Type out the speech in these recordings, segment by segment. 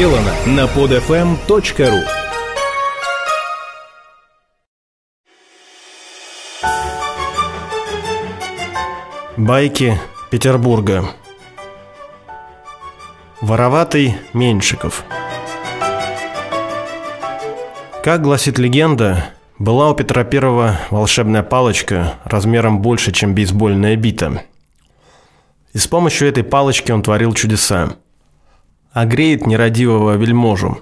сделано на podfm.ru Байки Петербурга Вороватый Меньшиков Как гласит легенда, была у Петра Первого волшебная палочка размером больше, чем бейсбольная бита. И с помощью этой палочки он творил чудеса. Огреет нерадивого вельможу,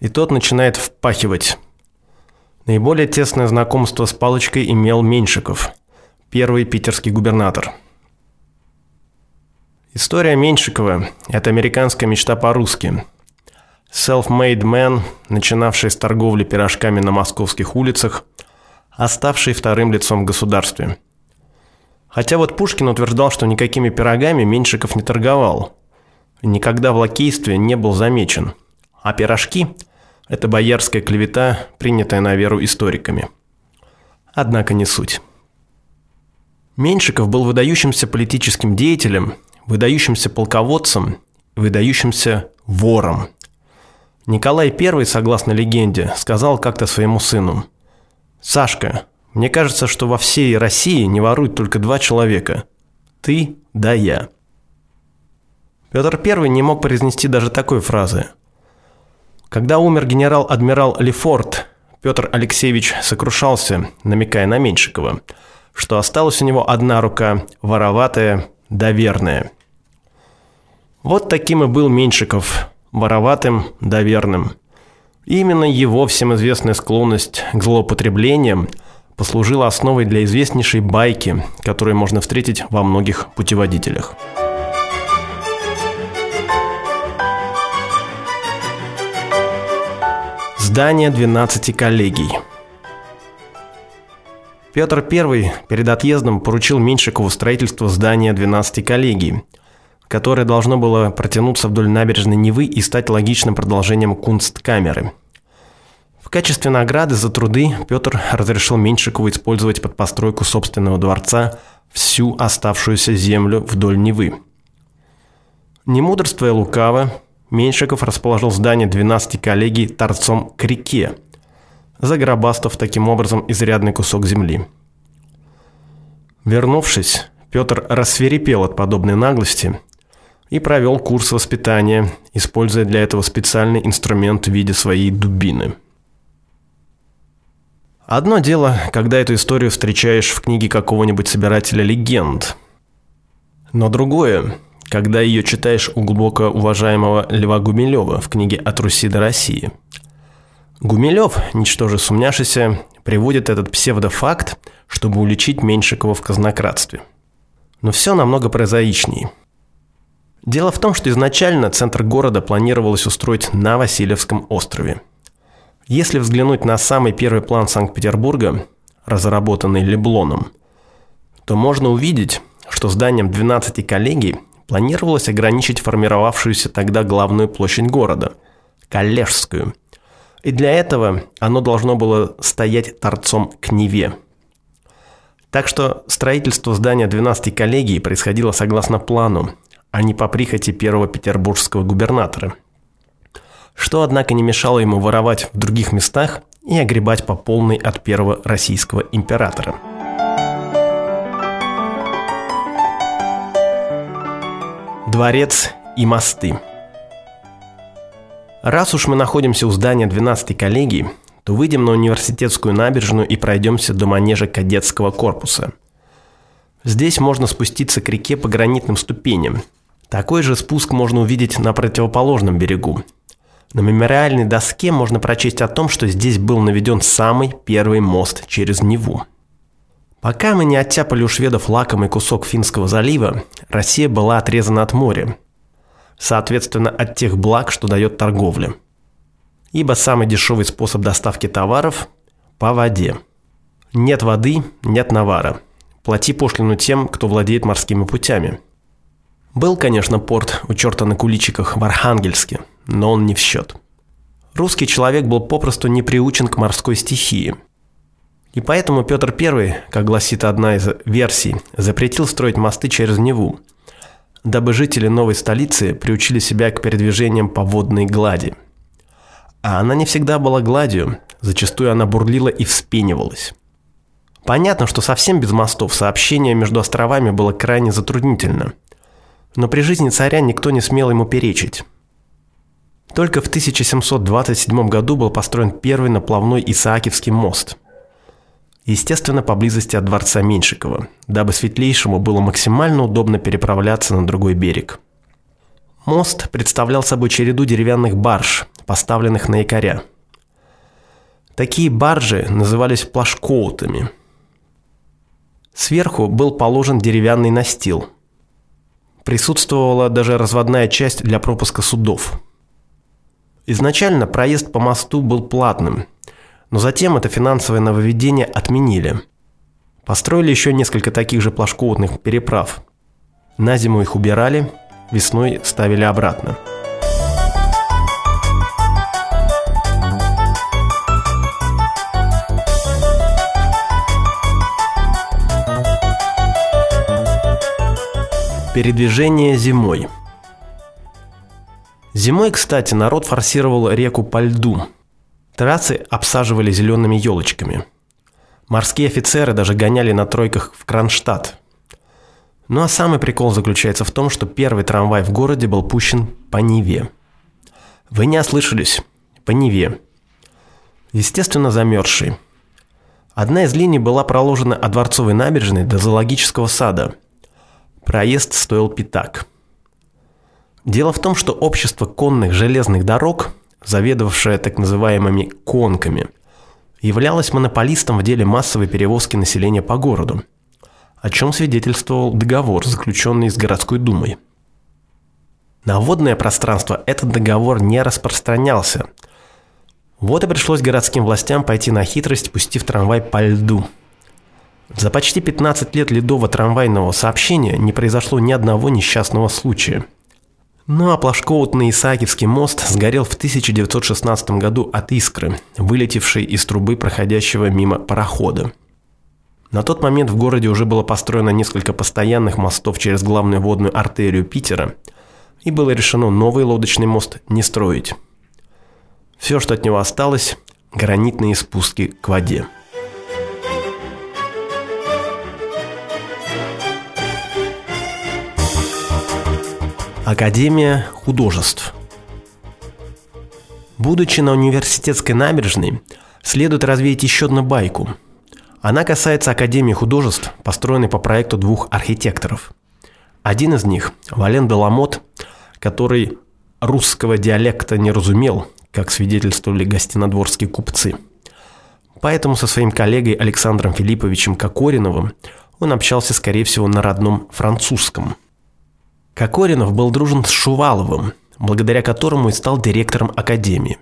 и тот начинает впахивать. Наиболее тесное знакомство с палочкой имел Меньшиков, первый питерский губернатор. История Меньшикова – это американская мечта по-русски – Self-made man, начинавший с торговли пирожками на московских улицах, оставший вторым лицом в государстве. Хотя вот Пушкин утверждал, что никакими пирогами Меньшиков не торговал. Никогда в лакействе не был замечен. А пирожки – это боярская клевета, принятая на веру историками. Однако не суть. Меньшиков был выдающимся политическим деятелем, выдающимся полководцем, выдающимся вором – Николай I, согласно легенде, сказал как-то своему сыну. «Сашка, мне кажется, что во всей России не воруют только два человека. Ты да я». Петр I не мог произнести даже такой фразы. Когда умер генерал-адмирал Лефорт, Петр Алексеевич сокрушался, намекая на Меньшикова, что осталась у него одна рука, вороватая, доверная. Вот таким и был Меньшиков, вороватым, доверным. Именно его всем известная склонность к злоупотреблениям послужила основой для известнейшей байки, которую можно встретить во многих путеводителях. Здание 12 коллегий Петр I перед отъездом поручил Меньшикову строительство здания 12 коллегий – которое должно было протянуться вдоль набережной Невы и стать логичным продолжением Кунсткамеры. В качестве награды за труды Петр разрешил Меньшикову использовать под постройку собственного дворца всю оставшуюся землю вдоль Невы. Не мудрствуя лукаво, Меньшиков расположил здание 12 коллегий торцом к реке, загробастав таким образом изрядный кусок земли. Вернувшись, Петр рассверепел от подобной наглости и провел курс воспитания, используя для этого специальный инструмент в виде своей дубины. Одно дело, когда эту историю встречаешь в книге какого-нибудь собирателя легенд. Но другое, когда ее читаешь у глубоко уважаемого Льва Гумилева в книге «От Руси до России». Гумилев, ничтоже сумняшися, приводит этот псевдофакт, чтобы уличить Меньшикова в казнократстве. Но все намного прозаичнее – Дело в том, что изначально центр города планировалось устроить на Васильевском острове. Если взглянуть на самый первый план Санкт-Петербурга, разработанный Леблоном, то можно увидеть, что зданием 12 коллегий планировалось ограничить формировавшуюся тогда главную площадь города – Коллежскую. И для этого оно должно было стоять торцом к Неве. Так что строительство здания 12 коллегий происходило согласно плану, а не по прихоти первого петербургского губернатора. Что, однако, не мешало ему воровать в других местах и огребать по полной от первого российского императора. Дворец и мосты Раз уж мы находимся у здания 12-й коллегии, то выйдем на университетскую набережную и пройдемся до манежа кадетского корпуса. Здесь можно спуститься к реке по гранитным ступеням – такой же спуск можно увидеть на противоположном берегу. На мемориальной доске можно прочесть о том, что здесь был наведен самый первый мост через Неву. Пока мы не оттяпали у шведов лакомый кусок Финского залива, Россия была отрезана от моря. Соответственно, от тех благ, что дает торговля. Ибо самый дешевый способ доставки товаров – по воде. Нет воды – нет навара. Плати пошлину тем, кто владеет морскими путями – был, конечно, порт у черта на куличиках в Архангельске, но он не в счет. Русский человек был попросту не приучен к морской стихии. И поэтому Петр I, как гласит одна из версий, запретил строить мосты через Неву, дабы жители новой столицы приучили себя к передвижениям по водной глади. А она не всегда была гладью, зачастую она бурлила и вспенивалась. Понятно, что совсем без мостов сообщение между островами было крайне затруднительно. Но при жизни царя никто не смел ему перечить. Только в 1727 году был построен первый наплавной Исаакиевский мост. Естественно, поблизости от дворца Меньшикова, дабы светлейшему было максимально удобно переправляться на другой берег. Мост представлял собой череду деревянных барж, поставленных на якоря. Такие баржи назывались плашкоутами – Сверху был положен деревянный настил. Присутствовала даже разводная часть для пропуска судов. Изначально проезд по мосту был платным, но затем это финансовое нововведение отменили. Построили еще несколько таких же плашкоутных переправ. На зиму их убирали, весной ставили обратно. Передвижение зимой. Зимой, кстати, народ форсировал реку по льду. Трассы обсаживали зелеными елочками. Морские офицеры даже гоняли на тройках в Кронштадт. Ну а самый прикол заключается в том, что первый трамвай в городе был пущен по Неве. Вы не ослышались. По Неве. Естественно, замерзший. Одна из линий была проложена от Дворцовой набережной до Зоологического сада – Проезд стоил пятак. Дело в том, что общество конных железных дорог, заведовавшее так называемыми «конками», являлось монополистом в деле массовой перевозки населения по городу, о чем свидетельствовал договор, заключенный с городской думой. На водное пространство этот договор не распространялся. Вот и пришлось городским властям пойти на хитрость, пустив трамвай по льду – за почти 15 лет ледового трамвайного сообщения не произошло ни одного несчастного случая. Ну а Плашкоутный Исаакиевский мост сгорел в 1916 году от искры, вылетевшей из трубы проходящего мимо парохода. На тот момент в городе уже было построено несколько постоянных мостов через главную водную артерию Питера, и было решено новый лодочный мост не строить. Все, что от него осталось – гранитные спуски к воде. Академия художеств. Будучи на университетской набережной, следует развеять еще одну байку. Она касается Академии художеств, построенной по проекту двух архитекторов. Один из них, Вален де Ламот, который русского диалекта не разумел, как свидетельствовали гостинодворские купцы. Поэтому со своим коллегой Александром Филипповичем Кокориновым он общался, скорее всего, на родном французском – Кокоринов был дружен с Шуваловым, благодаря которому и стал директором Академии.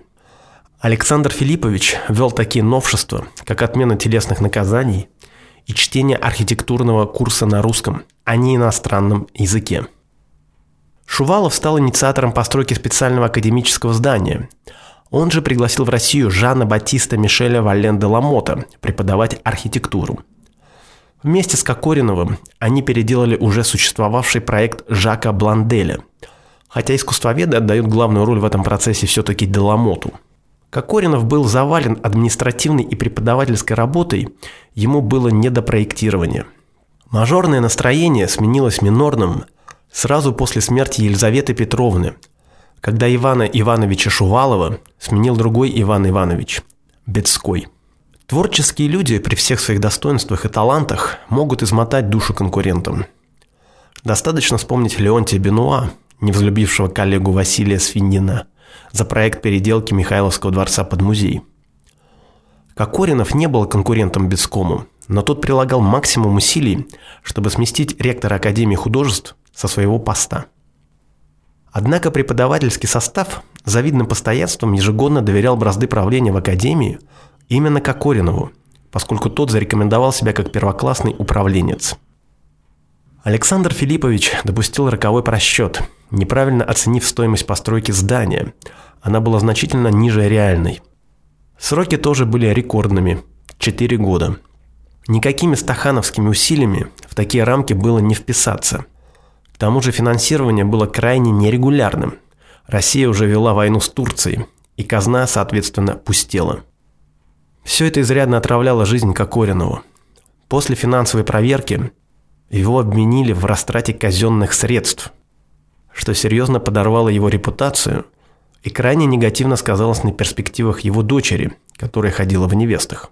Александр Филиппович ввел такие новшества, как отмена телесных наказаний и чтение архитектурного курса на русском, а не иностранном языке. Шувалов стал инициатором постройки специального академического здания. Он же пригласил в Россию Жана Батиста Мишеля Вален де Ламота преподавать архитектуру – Вместе с Кокориновым они переделали уже существовавший проект Жака Бланделя, хотя искусствоведы отдают главную роль в этом процессе все-таки Деламоту. Кокоринов был завален административной и преподавательской работой, ему было не до проектирования. Мажорное настроение сменилось минорным сразу после смерти Елизаветы Петровны, когда Ивана Ивановича Шувалова сменил другой Иван Иванович – Бецкой. Творческие люди при всех своих достоинствах и талантах могут измотать душу конкурентам. Достаточно вспомнить Леонтия Бенуа, не взлюбившего коллегу Василия Свинина, за проект переделки Михайловского дворца под музей. Кокоринов не был конкурентом Бескому, но тот прилагал максимум усилий, чтобы сместить ректора Академии художеств со своего поста. Однако преподавательский состав завидным постоянством ежегодно доверял бразды правления в Академии – Именно Кокоринову, поскольку тот зарекомендовал себя как первоклассный управленец. Александр Филиппович допустил роковой просчет, неправильно оценив стоимость постройки здания. Она была значительно ниже реальной. Сроки тоже были рекордными – 4 года. Никакими стахановскими усилиями в такие рамки было не вписаться. тому же финансирование было крайне нерегулярным. Россия уже вела войну с Турцией, и казна, соответственно, пустела. Все это изрядно отравляло жизнь Кокоринову. После финансовой проверки его обменили в растрате казенных средств, что серьезно подорвало его репутацию и крайне негативно сказалось на перспективах его дочери, которая ходила в невестах.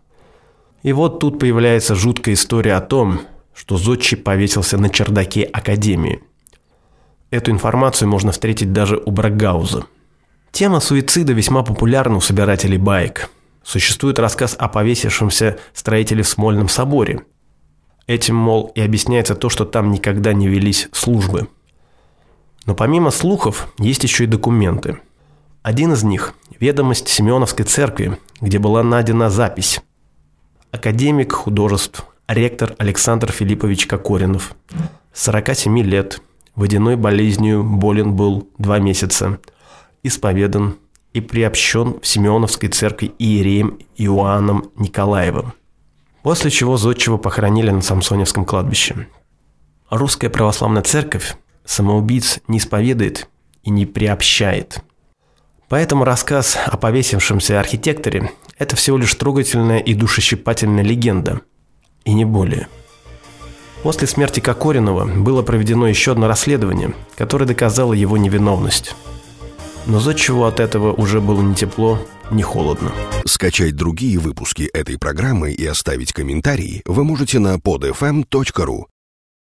И вот тут появляется жуткая история о том, что Зодчий повесился на чердаке Академии. Эту информацию можно встретить даже у Брагауза. Тема суицида весьма популярна у собирателей баек. Существует рассказ о повесившемся строителе в Смольном соборе. Этим, мол, и объясняется то, что там никогда не велись службы. Но помимо слухов, есть еще и документы. Один из них – ведомость Семеновской церкви, где была найдена запись. Академик художеств, ректор Александр Филиппович Кокоринов. 47 лет, водяной болезнью болен был два месяца, исповедан и приобщен в Симеоновской церкви иереем Иоанном Николаевым. После чего Зодчего похоронили на Самсоневском кладбище. Русская православная церковь самоубийц не исповедует и не приобщает. Поэтому рассказ о повесившемся архитекторе – это всего лишь трогательная и душещипательная легенда, и не более. После смерти Кокоринова было проведено еще одно расследование, которое доказало его невиновность. Но зодчего от этого уже было ни тепло, ни холодно. Скачать другие выпуски этой программы и оставить комментарии вы можете на podfm.ru.